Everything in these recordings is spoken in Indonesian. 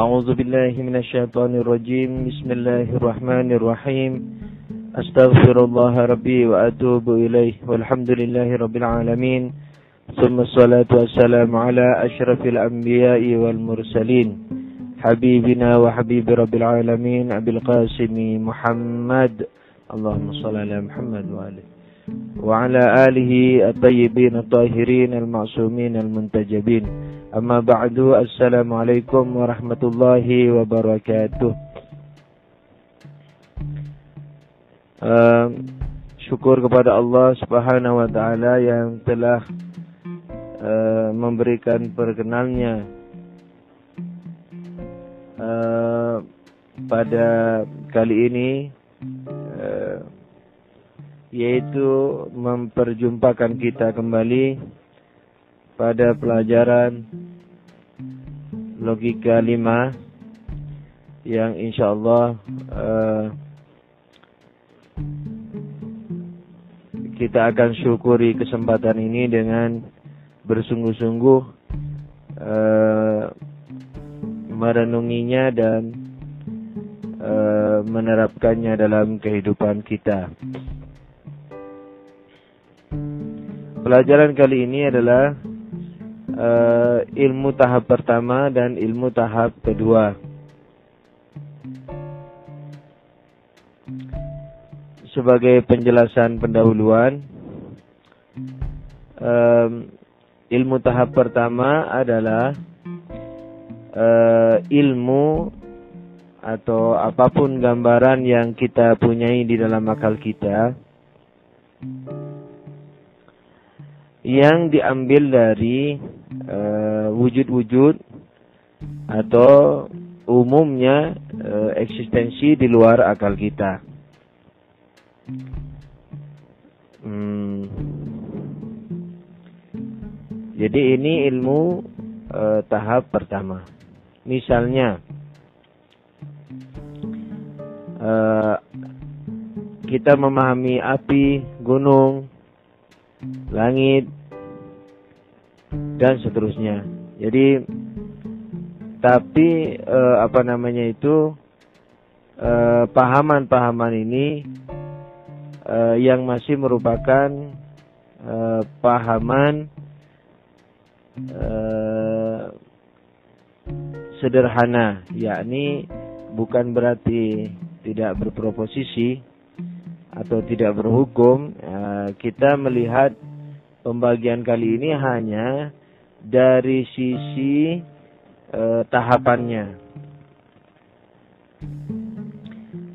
أعوذ بالله من الشيطان الرجيم. بسم الله الرحمن الرحيم. أستغفر الله ربي وأتوب إليه. والحمد لله رب العالمين. ثم الصلاة والسلام على أشرف الأنبياء والمرسلين. حبيبنا وحبيب رب العالمين أبي القاسم محمد. اللهم صل على محمد وآله. وعلى آله الطيبين الطاهرين المعصومين المنتجبين. Amma ba'du Assalamualaikum warahmatullahi wabarakatuh. Uh, Syukur kepada Allah subhanahu wa ta'ala Yang telah uh, memberikan perkenalnya. Uh, Pada kali ini uh, Yaitu memperjumpakan kita kembali pada pelajaran logika lima yang insya Allah uh, kita akan syukuri kesempatan ini dengan bersungguh-sungguh uh, merenunginya dan uh, menerapkannya dalam kehidupan kita. Pelajaran kali ini adalah uh, ilmu tahap pertama dan ilmu tahap kedua. Sebagai penjelasan pendahuluan, um, ilmu tahap pertama adalah uh, ilmu atau apa pun gambaran yang kita punyai di dalam akal kita yang diambil dari wujud-wujud uh, atau umumnya uh, eksistensi di luar akal kita. Hmm. Jadi ini ilmu uh, tahap pertama. Misalnya uh, kita memahami api, gunung, langit, dan seterusnya. Jadi, tapi eh, apa namanya itu eh, pahaman-pahaman ini eh, yang masih merupakan eh, pahaman eh, sederhana, yakni bukan berarti tidak berproposisi atau tidak berhukum, eh, kita melihat pembagian kali ini hanya dari sisi eh, tahapannya.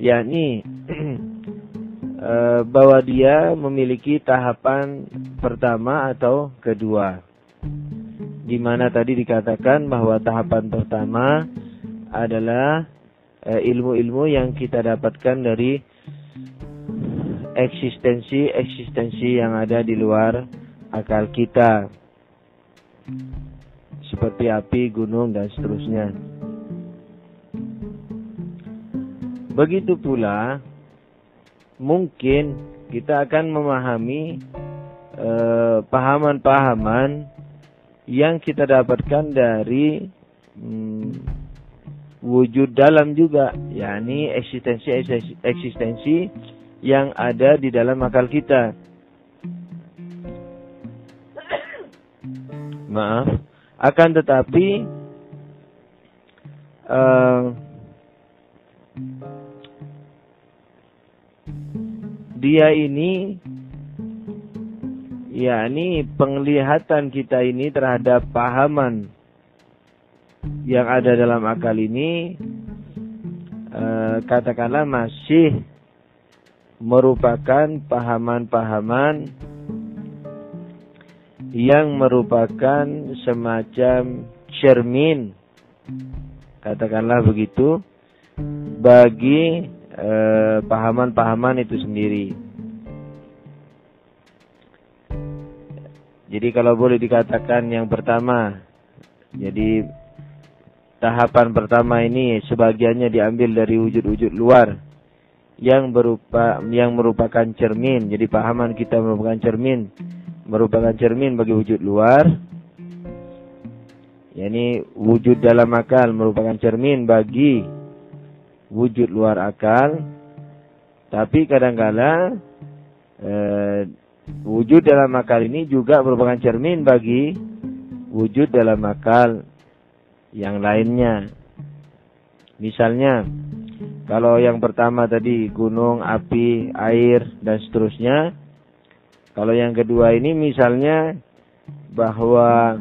Yakni eh, bahwa dia memiliki tahapan pertama atau kedua. Di mana tadi dikatakan bahwa tahapan pertama adalah ilmu-ilmu yang kita dapatkan dari eksistensi-eksistensi yang ada di luar akal kita. Seperti api, gunung, dan seterusnya. Begitu pula, mungkin kita akan memahami eh, pahaman-pahaman uh, yang kita dapatkan dari hmm, wujud dalam juga, yakni eksistensi-eksistensi yang ada di dalam akal kita. Maaf, akan tetapi uh, dia ini yakni penglihatan kita ini terhadap pahaman yang ada dalam akal ini uh, katakanlah masih merupakan pahaman-pahaman yang merupakan semacam cermin katakanlah begitu bagi eh, pahaman-pahaman itu sendiri. Jadi kalau boleh dikatakan yang pertama, jadi tahapan pertama ini sebagiannya diambil dari wujud-wujud luar yang berupa yang merupakan cermin. Jadi pahaman kita merupakan cermin, merupakan cermin bagi wujud luar. Yakni wujud dalam akal merupakan cermin bagi wujud luar akal. Tapi kadangkala eh, wujud dalam akal ini juga merupakan cermin bagi wujud dalam akal yang lainnya. Misalnya kalau yang pertama tadi gunung, api, air dan seterusnya kalau yang kedua ini misalnya bahwa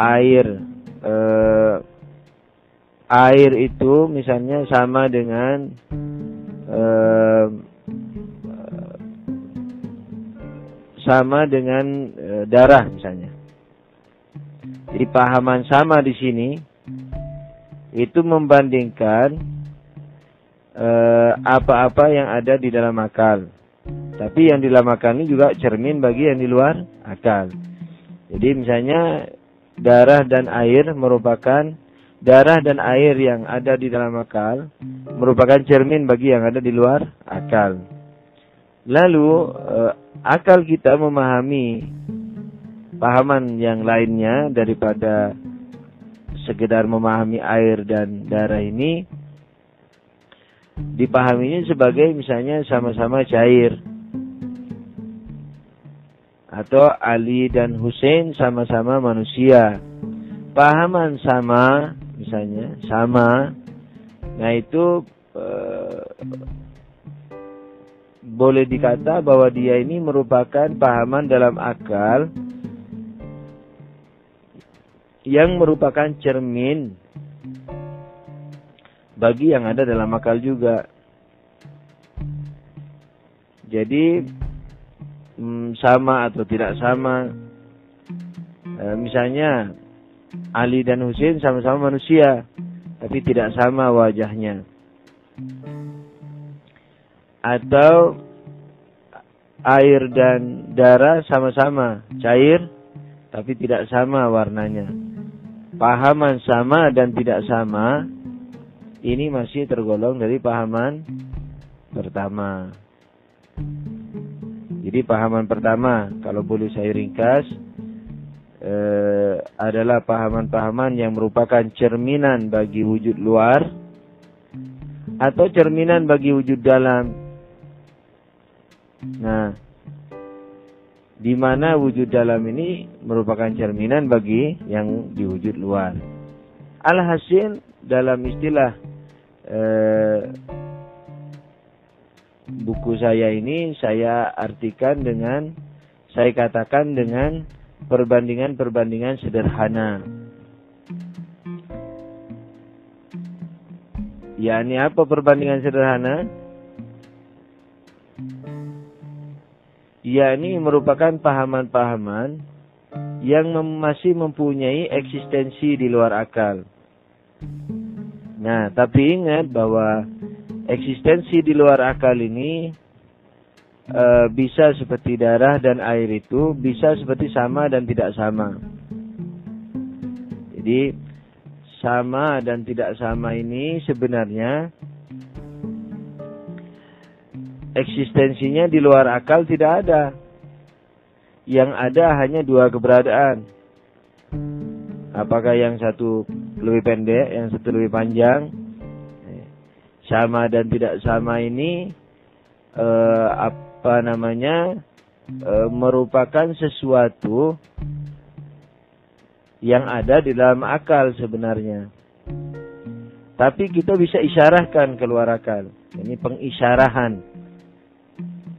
air eh, air itu misalnya sama dengan eh, sama dengan eh, darah misalnya. Jadi pahaman sama di sini itu membandingkan eh, apa-apa eh, yang ada di dalam akal. Tapi yang di dalam akal ini juga cermin bagi yang di luar akal. Jadi misalnya darah dan air merupakan darah dan air yang ada di dalam akal merupakan cermin bagi yang ada di luar akal. Lalu eh, akal kita memahami pahaman yang lainnya daripada sekedar memahami air dan darah ini dipahaminya sebagai misalnya sama-sama cair atau Ali dan Hussein sama-sama manusia. Pahaman sama, misalnya sama. Nah itu e, boleh dikata bahwa dia ini merupakan pahaman dalam akal yang merupakan cermin bagi yang ada dalam akal juga. Jadi hmm, sama atau tidak sama. E, misalnya Ali dan Husain sama-sama manusia, tapi tidak sama wajahnya. Atau air dan darah sama-sama cair, tapi tidak sama warnanya. Pahaman sama dan tidak sama, ini masih tergolong dari pahaman pertama. Jadi pahaman pertama, kalau boleh saya ringkas, eh, adalah pahaman-pahaman yang merupakan cerminan bagi wujud luar atau cerminan bagi wujud dalam. Nah, di mana wujud dalam ini merupakan cerminan bagi yang di wujud luar. Alhasil dalam istilah eh, buku saya ini saya artikan dengan saya katakan dengan perbandingan-perbandingan sederhana. Ya, ini apa perbandingan sederhana? Ya, ini merupakan pahaman-pahaman yang masih mempunyai eksistensi di luar akal. Nah, tapi ingat bahwa eksistensi di luar akal ini e, bisa seperti darah dan air itu bisa seperti sama dan tidak sama. Jadi sama dan tidak sama ini sebenarnya eksistensinya di luar akal tidak ada. Yang ada hanya dua keberadaan. Apakah yang satu lebih pendek, yang satu lebih panjang, sama dan tidak sama ini eh, apa namanya eh, merupakan sesuatu yang ada di dalam akal sebenarnya. Tapi kita bisa isyarahkan keluar akal. Ini pengisyarahan.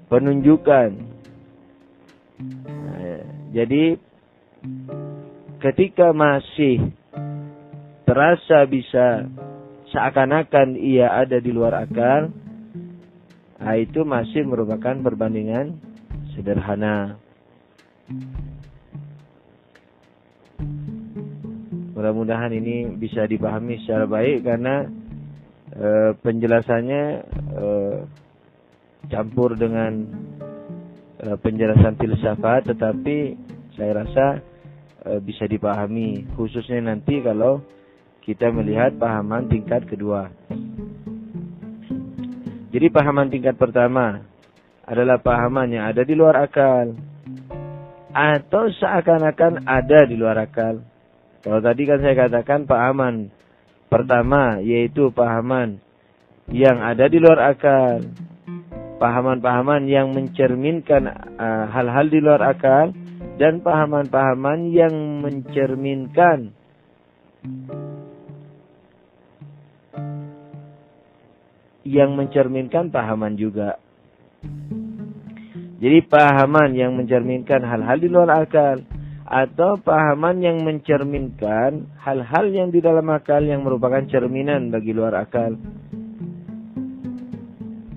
Penunjukan. Nah, jadi ketika masih terasa bisa seakan-akan ia ada di luar akal, nah itu masih merupakan perbandingan sederhana. Mudah-mudahan ini bisa dipahami secara baik karena e, penjelasannya e, campur dengan e, penjelasan filsafat, tetapi saya rasa e, bisa dipahami khususnya nanti kalau kita melihat pahaman tingkat kedua. Jadi pahaman tingkat pertama adalah pahaman yang ada di luar akal. atau seakan-akan ada di luar akal. Kalau tadi kan saya katakan pahaman pertama yaitu pahaman yang ada di luar akal. Pahaman-pahaman yang mencerminkan uh, hal-hal uh, di luar akal dan pahaman-pahaman yang mencerminkan yang mencerminkan pahaman juga. Jadi pahaman yang mencerminkan hal-hal di luar akal atau pahaman yang mencerminkan hal-hal yang di dalam akal yang merupakan cerminan bagi luar akal.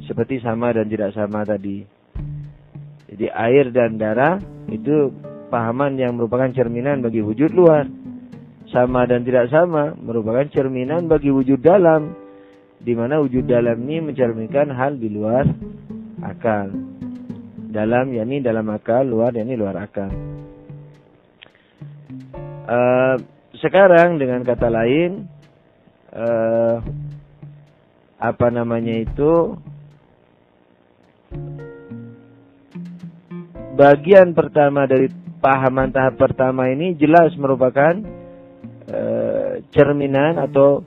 Seperti sama dan tidak sama tadi. Jadi air dan darah itu pahaman yang merupakan cerminan bagi wujud luar. Sama dan tidak sama merupakan cerminan bagi wujud dalam. Di mana wujud dalam ini mencerminkan hal di luar akal dalam yakni dalam akal, luar yakni luar akal. Uh, sekarang dengan kata lain uh, apa namanya itu bagian pertama dari pahaman tahap pertama ini jelas merupakan uh, cerminan atau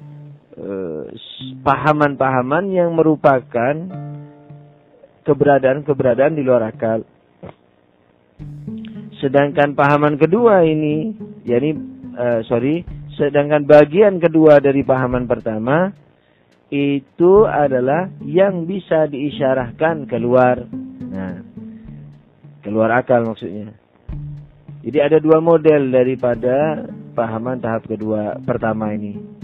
pahaman-pahaman uh, yang merupakan keberadaan-keberadaan di luar akal. Sedangkan pahaman kedua ini, yakni uh, sorry, sedangkan bagian kedua dari pahaman pertama itu adalah yang bisa diisyarahkan keluar. Nah, keluar akal maksudnya. Jadi ada dua model daripada pahaman tahap kedua pertama ini.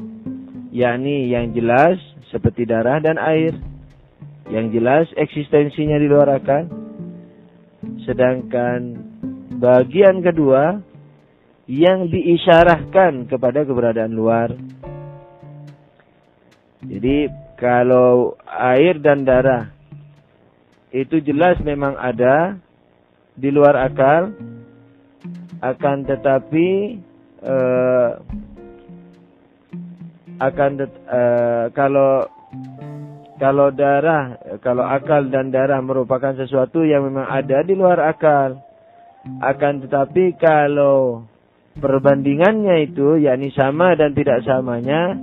Yakni yang jelas seperti darah dan air yang jelas eksistensinya di luar akal. Sedangkan bagian kedua yang diisyarahkan kepada keberadaan luar. Jadi kalau air dan darah itu jelas memang ada di luar akal akan tetapi uh, akan uh, kalau kalau darah, kalau akal dan darah merupakan sesuatu yang memang ada di luar akal. Akan tetapi kalau perbandingannya itu, yakni sama dan tidak samanya,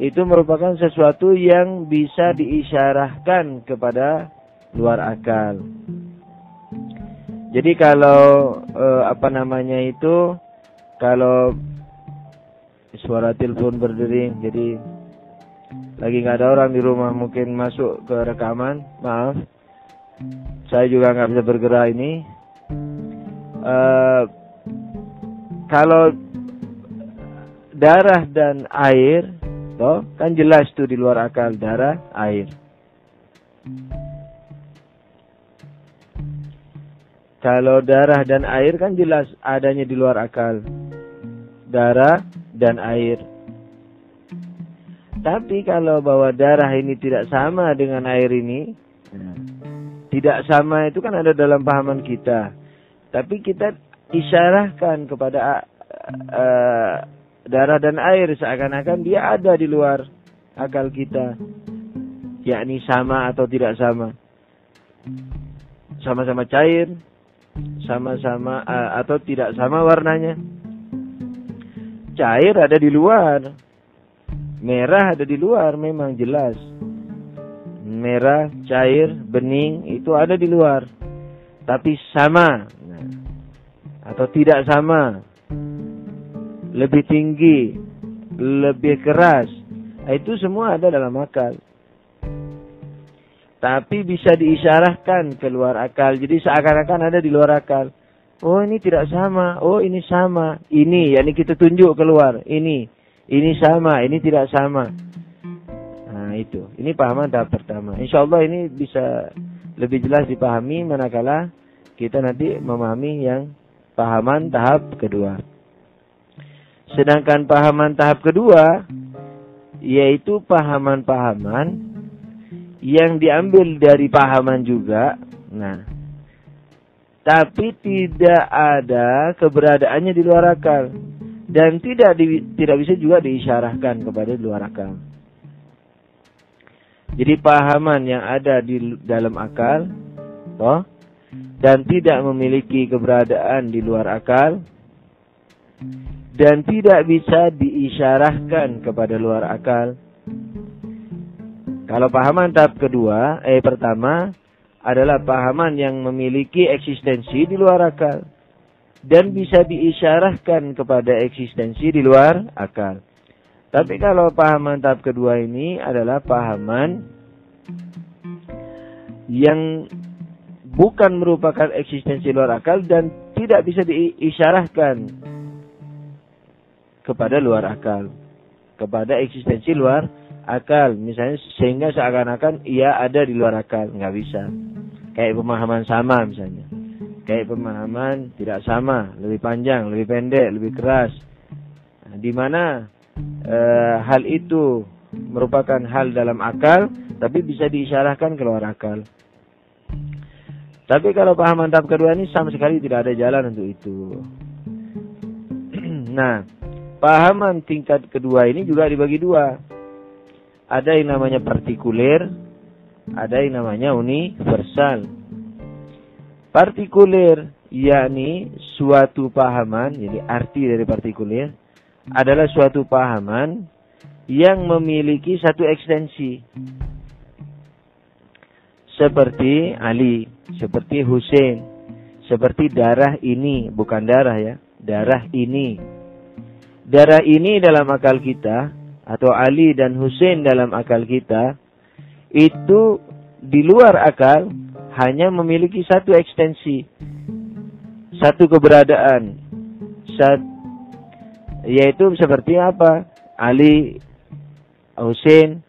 itu merupakan sesuatu yang bisa diisyarahkan kepada luar akal. Jadi kalau eh, apa namanya itu, kalau suara telepon berdering, jadi lagi nggak ada orang di rumah mungkin masuk ke rekaman. Maaf saya juga nggak bisa bergerak ini. Uh, kalau darah dan air toh kan jelas tuh di luar akal darah air. Kalau darah dan air kan jelas adanya di luar akal. Darah dan air tapi kalau bahwa darah ini tidak sama dengan air ini, tidak sama itu kan ada dalam pahaman kita. Tapi kita isyarahkan kepada uh, darah dan air seakan-akan dia ada di luar akal kita. Yakni sama atau tidak sama. Sama-sama cair, sama-sama uh, atau tidak sama warnanya. Cair ada di luar, Merah ada di luar memang jelas. Merah, cair, bening itu ada di luar. Tapi sama. Atau tidak sama. Lebih tinggi, lebih keras. Itu semua ada dalam akal. Tapi bisa diisyarahkan keluar akal. Jadi seakan-akan ada di luar akal. Oh ini tidak sama. Oh ini sama. Ini, yakni kita tunjuk keluar. Ini ini sama, ini tidak sama. Nah itu, ini pahaman tahap pertama. Insya Allah ini bisa lebih jelas dipahami manakala kita nanti memahami yang pahaman tahap kedua. Sedangkan pahaman tahap kedua yaitu pahaman-pahaman yang diambil dari pahaman juga. Nah, tapi tidak ada keberadaannya di luar akal dan tidak di, tidak bisa juga diisyarahkan kepada luar akal. Jadi pahaman yang ada di dalam akal, toh, dan tidak memiliki keberadaan di luar akal dan tidak bisa diisyarahkan kepada luar akal. Kalau pahaman tahap kedua, eh pertama adalah pahaman yang memiliki eksistensi di luar akal dan bisa diisyarahkan kepada eksistensi di luar akal. Tapi kalau pahaman tahap kedua ini adalah pahaman yang bukan merupakan eksistensi luar akal dan tidak bisa diisyarahkan kepada luar akal, kepada eksistensi luar akal, misalnya sehingga seakan-akan ia ada di luar akal, nggak bisa. Kayak pemahaman sama misalnya, kayak pemahaman tidak sama, lebih panjang, lebih pendek, lebih keras. Nah, di mana e, hal itu merupakan hal dalam akal, tapi bisa diisyarahkan ke luar akal. Tapi kalau pahaman tahap kedua ini sama sekali tidak ada jalan untuk itu. nah, pahaman tingkat kedua ini juga dibagi dua. Ada yang namanya partikuler, ada yang namanya universal. Partikuler yakni suatu pahaman, jadi arti dari partikuler adalah suatu pahaman yang memiliki satu ekstensi seperti Ali, seperti Hussein, seperti darah ini, bukan darah ya, darah ini. Darah ini dalam akal kita, atau Ali dan Hussein dalam akal kita, itu di luar akal hanya memiliki satu ekstensi, satu keberadaan, sat, yaitu seperti apa? Ali, Hussein,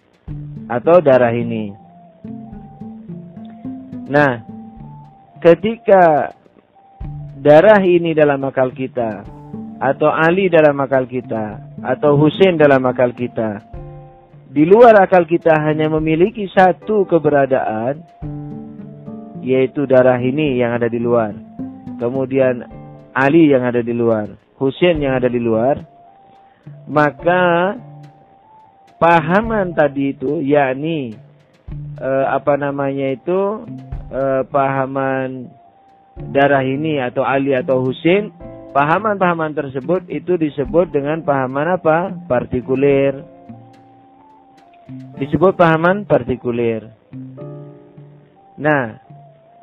atau darah ini. Nah, ketika darah ini dalam akal kita, atau Ali dalam akal kita, atau Husain dalam akal kita, di luar akal kita hanya memiliki satu keberadaan, yaitu darah ini yang ada di luar. Kemudian Ali yang ada di luar, Husain yang ada di luar, maka pahaman tadi itu yakni eh, apa namanya itu eh, pahaman darah ini atau Ali atau Husin, pahaman-pahaman tersebut itu disebut dengan pahaman apa? Partikuler. Disebut pahaman partikuler. Nah,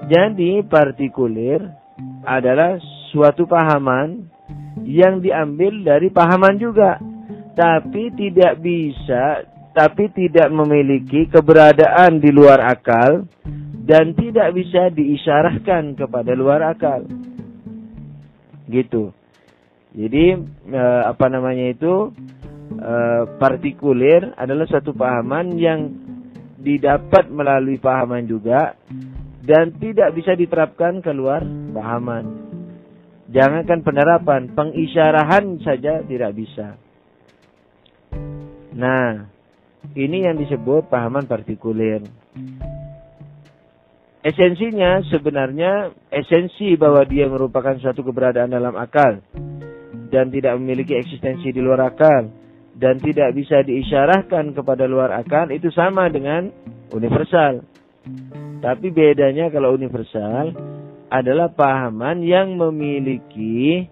jadi partikuler adalah suatu pahaman yang diambil dari pahaman juga, tapi tidak bisa, tapi tidak memiliki keberadaan di luar akal dan tidak bisa diisyarahkan kepada luar akal. Gitu. Jadi e, apa namanya itu e, partikuler adalah satu pahaman yang didapat melalui pahaman juga dan tidak bisa diterapkan keluar pahaman. Jangankan penerapan, pengisyarahan saja tidak bisa. Nah, ini yang disebut pahaman partikuler. Esensinya sebenarnya esensi bahwa dia merupakan suatu keberadaan dalam akal dan tidak memiliki eksistensi di luar akal dan tidak bisa diisyarahkan kepada luar akal itu sama dengan universal. Tapi bedanya kalau universal adalah pahaman yang memiliki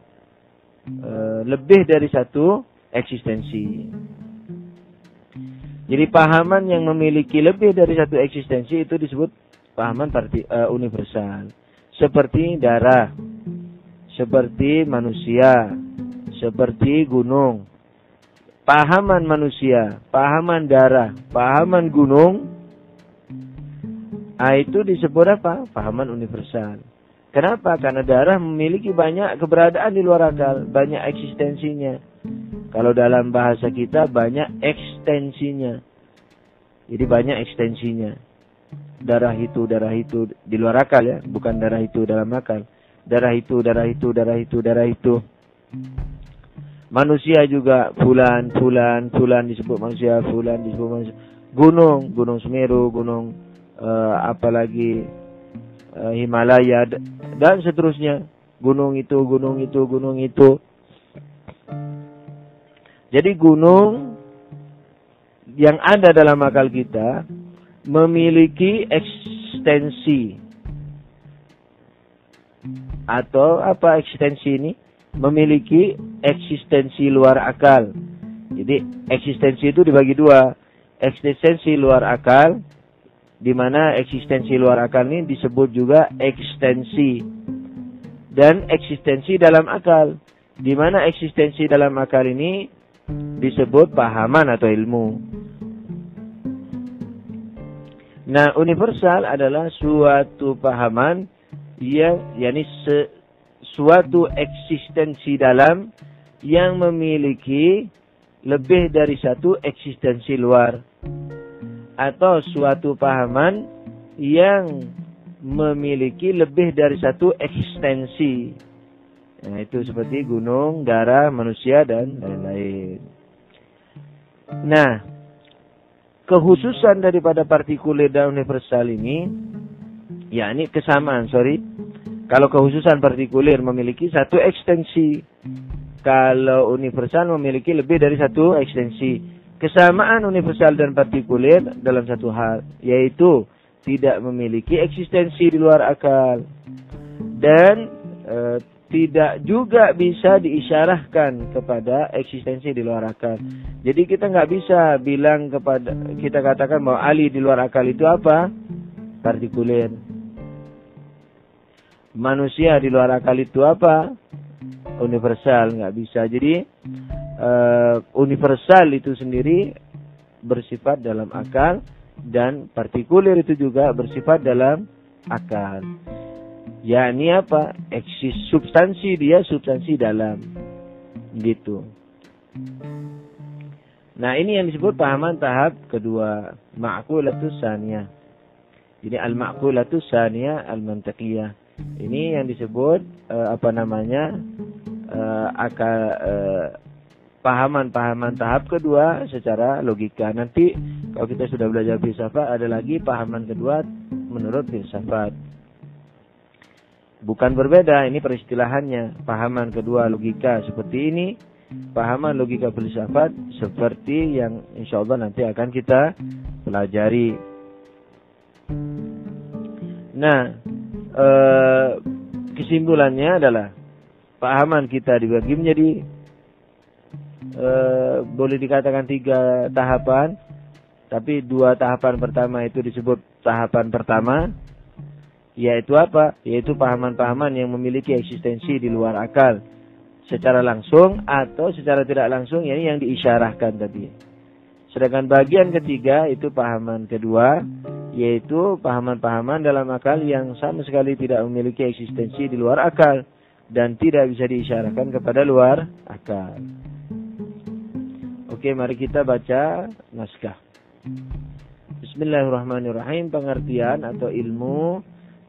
e, lebih dari satu eksistensi. Jadi pahaman yang memiliki lebih dari satu eksistensi itu disebut pahaman parti, uh, universal. Seperti darah, seperti manusia, seperti gunung. Pahaman manusia, pahaman darah, pahaman gunung, ah, itu disebut apa? Pahaman universal. Kenapa? Karena darah memiliki banyak keberadaan di luar akal, banyak eksistensinya. Kalau dalam bahasa kita banyak ekstensinya. Jadi banyak ekstensinya darah itu darah itu di luar akal ya bukan darah itu dalam akal. Darah itu darah itu darah itu darah itu. Manusia juga fulan fulan fulan disebut manusia fulan disebut manusia. Gunung gunung Semeru gunung uh, apalagi uh, Himalaya dan seterusnya. Gunung itu gunung itu gunung itu. Jadi gunung yang ada dalam akal kita memiliki ekstensi. atau apa eksistensi ini? Memiliki eksistensi luar akal. Jadi eksistensi itu dibagi dua. Eksistensi luar akal, di mana eksistensi luar akal ini disebut juga ekstensi. Dan eksistensi dalam akal, di mana eksistensi dalam akal ini disebut pahaman atau ilmu. Nah, universal adalah suatu pahaman yang yakni se, suatu eksistensi dalam yang memiliki lebih dari satu eksistensi luar atau suatu pahaman yang memiliki lebih dari satu eksistensi. Nah, itu seperti gunung, darah, manusia dan lain-lain. Nah, kekhususan daripada partikuler dan universal ini, ya ini kesamaan, sorry. Kalau kekhususan partikuler memiliki satu ekstensi, kalau universal memiliki lebih dari satu ekstensi. Kesamaan universal dan partikuler dalam satu hal, yaitu tidak memiliki eksistensi di luar akal dan e, tidak juga bisa diisyarahkan kepada eksistensi di luar akal. Jadi kita nggak bisa bilang kepada kita katakan bahwa Ali di luar akal itu apa? Partikuler. Manusia di luar akal itu apa? Universal nggak bisa. Jadi uh, universal itu sendiri bersifat dalam akal dan partikuler itu juga bersifat dalam akal yakni apa? Eksis substansi dia substansi dalam. Gitu. Nah, ini yang disebut pahaman tahap kedua, ma'qulatus saniyah. Ini al-ma'qulatus saniyah al-mantiqiyah. Ini yang disebut uh, apa namanya? Uh, akal uh, pahaman-pahaman tahap kedua secara logika. Nanti kalau kita sudah belajar filsafat ada lagi pahaman kedua menurut filsafat. Bukan berbeda, ini peristilahannya. Pahaman kedua logika seperti ini. Pahaman logika filsafat seperti yang insya Allah nanti akan kita pelajari. Nah, eh, kesimpulannya adalah pahaman kita dibagi menjadi eh, boleh dikatakan tiga tahapan, tapi dua tahapan pertama itu disebut tahapan pertama, yaitu apa? Yaitu pahaman-pahaman yang memiliki eksistensi di luar akal secara langsung atau secara tidak langsung ini yang diisyarahkan tadi. Sedangkan bagian ketiga itu pahaman kedua yaitu pahaman-pahaman dalam akal yang sama sekali tidak memiliki eksistensi di luar akal dan tidak bisa diisyarahkan kepada luar akal. Oke, mari kita baca naskah. Bismillahirrahmanirrahim. Pengertian atau ilmu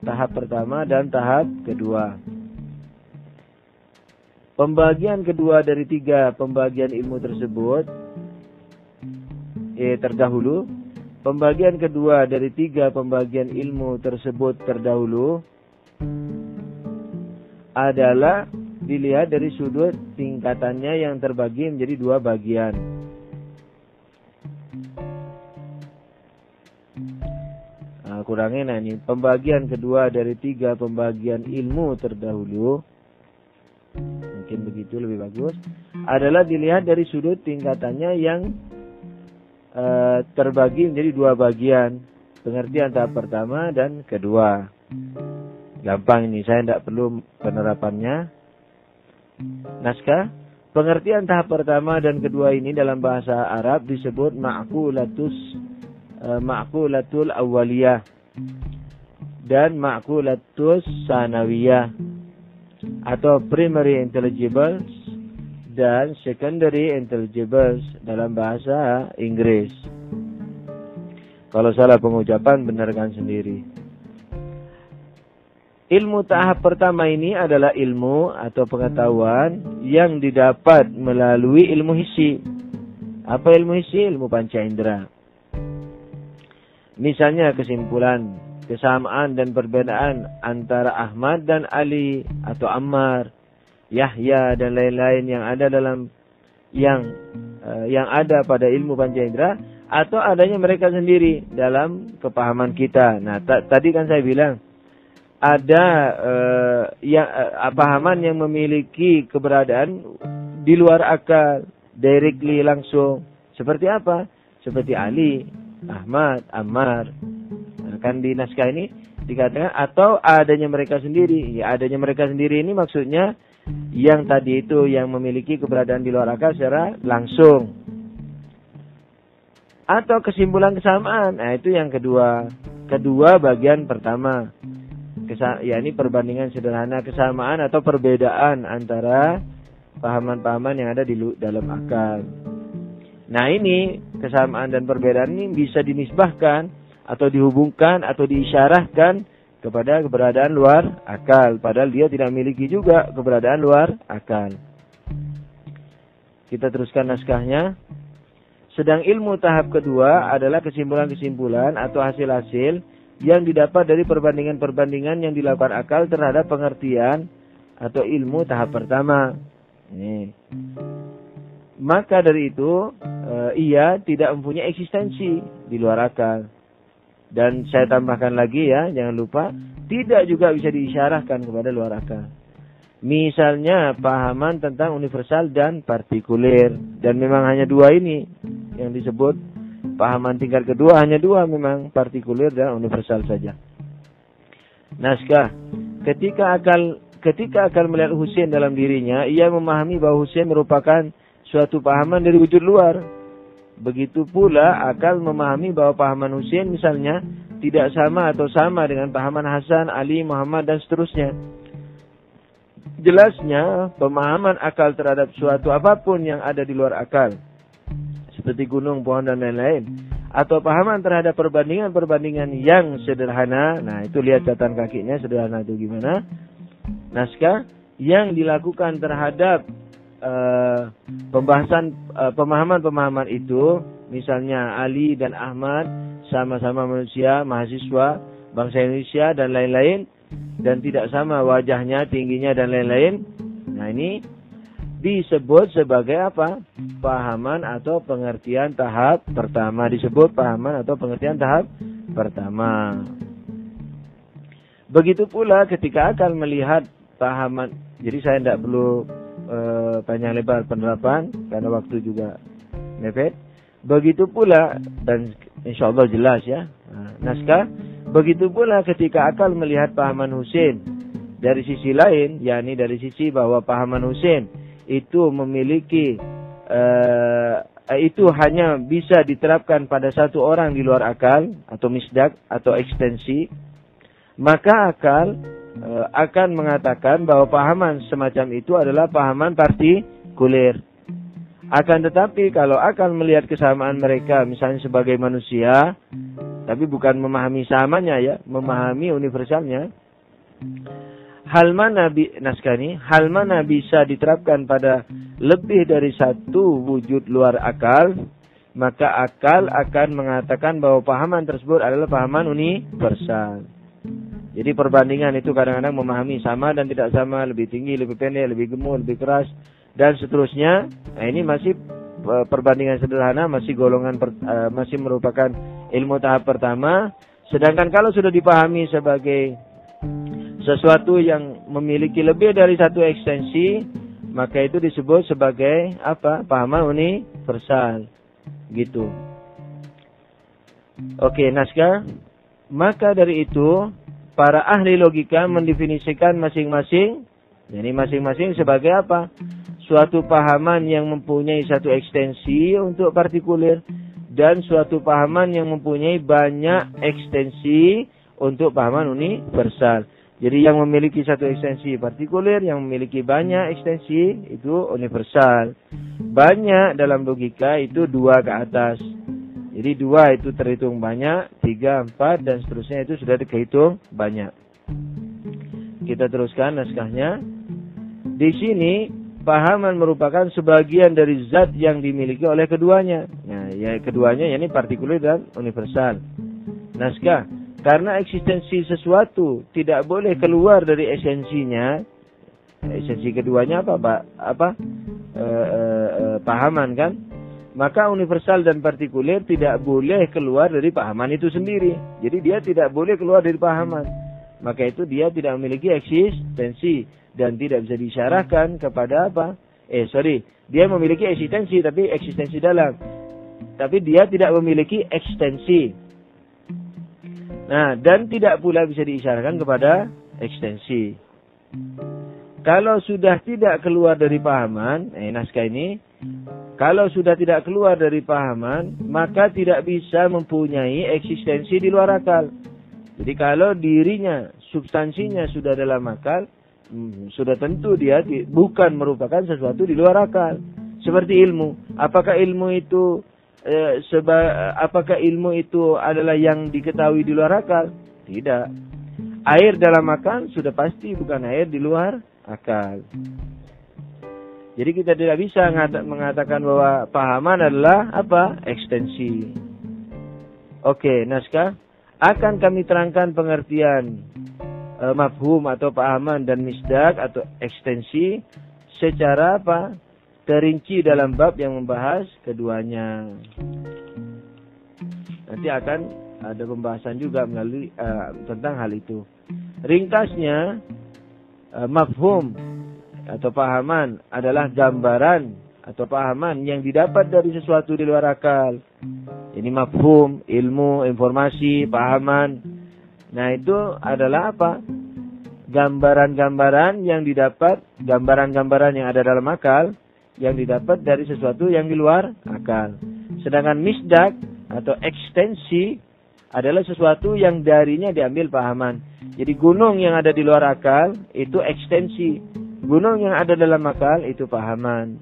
tahap pertama dan tahap kedua. Pembagian kedua dari tiga pembagian ilmu tersebut eh, terdahulu. Pembagian kedua dari tiga pembagian ilmu tersebut terdahulu adalah dilihat dari sudut tingkatannya yang terbagi menjadi dua bagian. Nah ini pembagian kedua dari tiga pembagian ilmu terdahulu mungkin begitu lebih bagus adalah dilihat dari sudut tingkatannya yang uh, terbagi menjadi dua bagian pengertian tahap pertama dan kedua. Gampang ini saya tidak perlu penerapannya. Naskah pengertian tahap pertama dan kedua ini dalam bahasa Arab disebut ma'kulatus ma'kulatul awaliyah dan ma'kulatus sanawiyah atau primary intelligibles dan secondary intelligibles dalam bahasa Inggris. Kalau salah pengucapan benarkan sendiri. Ilmu tahap pertama ini adalah ilmu atau pengetahuan yang didapat melalui ilmu hisi. Apa ilmu hisi? Ilmu panca indera. Misalnya kesimpulan, kesamaan dan perbedaan antara Ahmad dan Ali atau Ammar, Yahya dan lain-lain yang ada dalam yang uh, yang ada pada ilmu pancaindra atau adanya mereka sendiri dalam kepahaman kita. Nah, tadi kan saya bilang ada uh, yang uh, pahaman yang memiliki keberadaan di luar akal, directly langsung. Seperti apa? Seperti Ali, Ahmad, Ammar. Nah, kan di naskah ini dikatakan atau adanya mereka sendiri. Ya adanya mereka sendiri ini maksudnya yang tadi itu yang memiliki keberadaan di luar akal secara langsung. Atau kesimpulan kesamaan. Nah, itu yang kedua. Kedua bagian pertama Kesa ya ini perbandingan sederhana kesamaan atau perbedaan antara pahaman-pahaman yang ada di dalam akal. Nah ini kesamaan dan perbedaan ini bisa dinisbahkan atau dihubungkan atau diisyarahkan kepada keberadaan luar akal. Padahal dia tidak memiliki juga keberadaan luar akal. Kita teruskan naskahnya. Sedang ilmu tahap kedua adalah kesimpulan-kesimpulan atau hasil-hasil yang didapat dari perbandingan-perbandingan yang dilakukan akal terhadap pengertian atau ilmu tahap pertama. Ini. Maka dari itu e, ia tidak mempunyai eksistensi di luar akal. Dan saya tambahkan lagi ya, jangan lupa tidak juga bisa diisyarahkan kepada luar akal. Misalnya pahaman tentang universal dan partikuler dan memang hanya dua ini yang disebut Pahaman tingkat kedua hanya dua memang partikuler dan universal saja. Naskah. Ketika akal ketika akal melihat Husain dalam dirinya, ia memahami bahwa Husain merupakan suatu pahaman dari wujud luar. Begitu pula akal memahami bahwa pahaman Husain misalnya tidak sama atau sama dengan pahaman Hasan, Ali, Muhammad dan seterusnya. Jelasnya pemahaman akal terhadap suatu apa pun yang ada di luar akal seperti gunung, pohon dan lain-lain atau pahaman terhadap perbandingan-perbandingan yang sederhana. Nah, itu lihat catatan kakinya sederhana itu gimana? Naskah yang dilakukan terhadap uh, pembahasan uh, pemahaman-pemahaman itu, misalnya Ali dan Ahmad sama-sama manusia, mahasiswa, bangsa Indonesia dan lain-lain dan tidak sama wajahnya, tingginya dan lain-lain. Nah, ini disebut sebagai apa? Pahaman atau pengertian tahap pertama. Disebut pahaman atau pengertian tahap pertama. Begitu pula ketika akan melihat pahaman. Jadi saya tidak perlu e, panjang lebar penerapan karena waktu juga mepet. Begitu pula dan insya Allah jelas ya nah, naskah. Begitu pula ketika akal melihat pahaman Husain dari sisi lain, yakni dari sisi bahwa pahaman Husain itu memiliki uh, itu hanya bisa diterapkan pada satu orang di luar akal atau misdak atau ekstensi, maka akal akan mengatakan bahwa pahaman semacam itu adalah pahaman partikuler. Akan tetapi kalau akan melihat kesamaan mereka misalnya sebagai manusia, tapi bukan memahami samanya ya, memahami universalnya, hal mana bi naskah hal mana bisa diterapkan pada lebih dari satu wujud luar akal maka akal akan mengatakan bahwa pahaman tersebut adalah pahaman universal. Jadi perbandingan itu kadang-kadang memahami sama dan tidak sama, lebih tinggi, lebih pendek, lebih gemuk, lebih keras dan seterusnya. Nah, ini masih e, perbandingan sederhana, masih golongan per, uh, masih merupakan ilmu tahap pertama. Sedangkan kalau sudah dipahami sebagai sesuatu yang memiliki lebih dari satu ekstensi maka itu disebut sebagai apa pahaman universal gitu oke naskah maka dari itu para ahli logika mendefinisikan masing-masing jadi masing-masing sebagai apa suatu pahaman yang mempunyai satu ekstensi untuk partikuler dan suatu pahaman yang mempunyai banyak ekstensi untuk pahaman universal. Jadi yang memiliki satu ekstensi partikuler, yang memiliki banyak ekstensi itu universal. Banyak dalam logika itu dua ke atas. Jadi dua itu terhitung banyak, tiga, empat, dan seterusnya itu sudah terhitung banyak. Kita teruskan naskahnya. Di sini pahaman merupakan sebagian dari zat yang dimiliki oleh keduanya. Nah, ya keduanya yakni partikuler dan universal. Naskah karena eksistensi sesuatu tidak boleh keluar dari esensinya. Esensi keduanya apa, Pak? Apa? E, e, e, pahaman kan? Maka universal dan partikuler tidak boleh keluar dari pahaman itu sendiri. Jadi dia tidak boleh keluar dari pahaman. maka itu dia tidak memiliki eksistensi dan tidak bisa disyarahkan kepada apa? Eh sorry, dia memiliki eksistensi tapi eksistensi dalam. Tapi dia tidak memiliki ekstensi. Nah, dan tidak pula bisa diisyaratkan kepada ekstensi. Kalau sudah tidak keluar dari pahaman, eh, naskah ini, kalau sudah tidak keluar dari pahaman, maka tidak bisa mempunyai eksistensi di luar akal. Jadi kalau dirinya, substansinya sudah dalam akal, hmm, sudah tentu dia bukan merupakan sesuatu di luar akal. Seperti ilmu. Apakah ilmu itu eh, seba, apakah ilmu itu adalah yang diketahui di luar akal? Tidak. Air dalam akal sudah pasti bukan air di luar akal. Jadi kita tidak bisa mengatakan bahwa pahaman adalah apa? Ekstensi. Oke, naskah. Akan kami terangkan pengertian e, mafhum atau pahaman dan misdak atau ekstensi secara apa? Terinci dalam bab yang membahas keduanya. Nanti akan ada pembahasan juga melalui uh, tentang hal itu. Ringkasnya uh, mafhum atau pahaman adalah gambaran atau pahaman yang didapat dari sesuatu di luar akal. Ini mafhum, ilmu, informasi, pahaman. Nah, itu adalah apa? Gambaran-gambaran yang didapat, gambaran-gambaran yang ada dalam akal yang didapat dari sesuatu yang di luar akal. Sedangkan misdak atau ekstensi adalah sesuatu yang darinya diambil pahaman. Jadi gunung yang ada di luar akal itu ekstensi. Gunung yang ada dalam akal itu pahaman.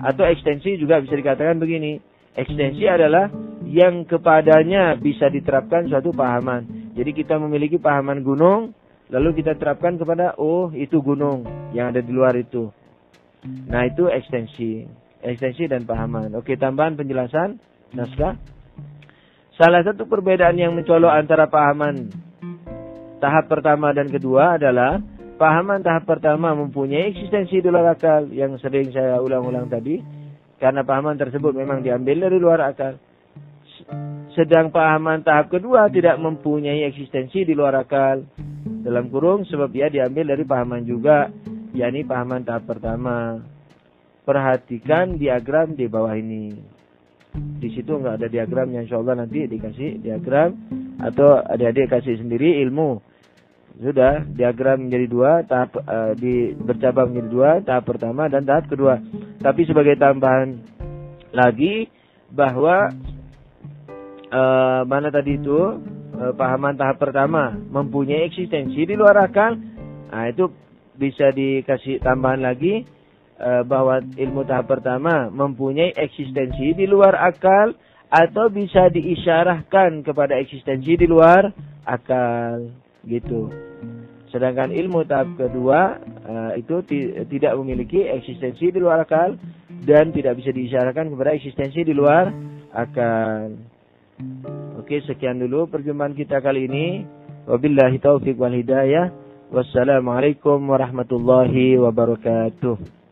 Atau ekstensi juga bisa dikatakan begini. Ekstensi adalah yang kepadanya bisa diterapkan suatu pahaman. Jadi kita memiliki pahaman gunung, lalu kita terapkan kepada, oh itu gunung yang ada di luar itu. Nah itu ekstensi. Ekstensi dan pahaman. Oke tambahan penjelasan naskah. Salah satu perbedaan yang mencolok antara pahaman tahap pertama dan kedua adalah pahaman tahap pertama mempunyai eksistensi luar akal yang sering saya ulang-ulang tadi karena pahaman tersebut memang diambil dari luar akal. Sedang pahaman tahap kedua tidak mempunyai eksistensi di luar akal dalam kurung sebab ia diambil dari pahaman juga yakni pahaman tahap pertama. Perhatikan diagram di bawah ini di situ nggak ada diagramnya insya Allah nanti dikasih diagram atau adik-adik kasih sendiri ilmu sudah diagram menjadi dua tahap uh, di bercabang menjadi dua tahap pertama dan tahap kedua. Tapi sebagai tambahan lagi bahwa uh, mana tadi itu uh, pahaman tahap pertama mempunyai eksistensi di luar akal. Nah itu bisa dikasih tambahan lagi Eh, bahwa ilmu tahap pertama mempunyai eksistensi di luar akal atau bisa diisyarahkan kepada eksistensi di luar akal. Gitu. Sedangkan ilmu tahap kedua uh, itu tidak memiliki eksistensi di luar akal dan tidak bisa diisyarahkan kepada eksistensi di luar akal. Oke, sekian dulu perjumpaan kita kali ini. Wabillahi taufiq wal hidayah. Wassalamualaikum warahmatullahi wabarakatuh.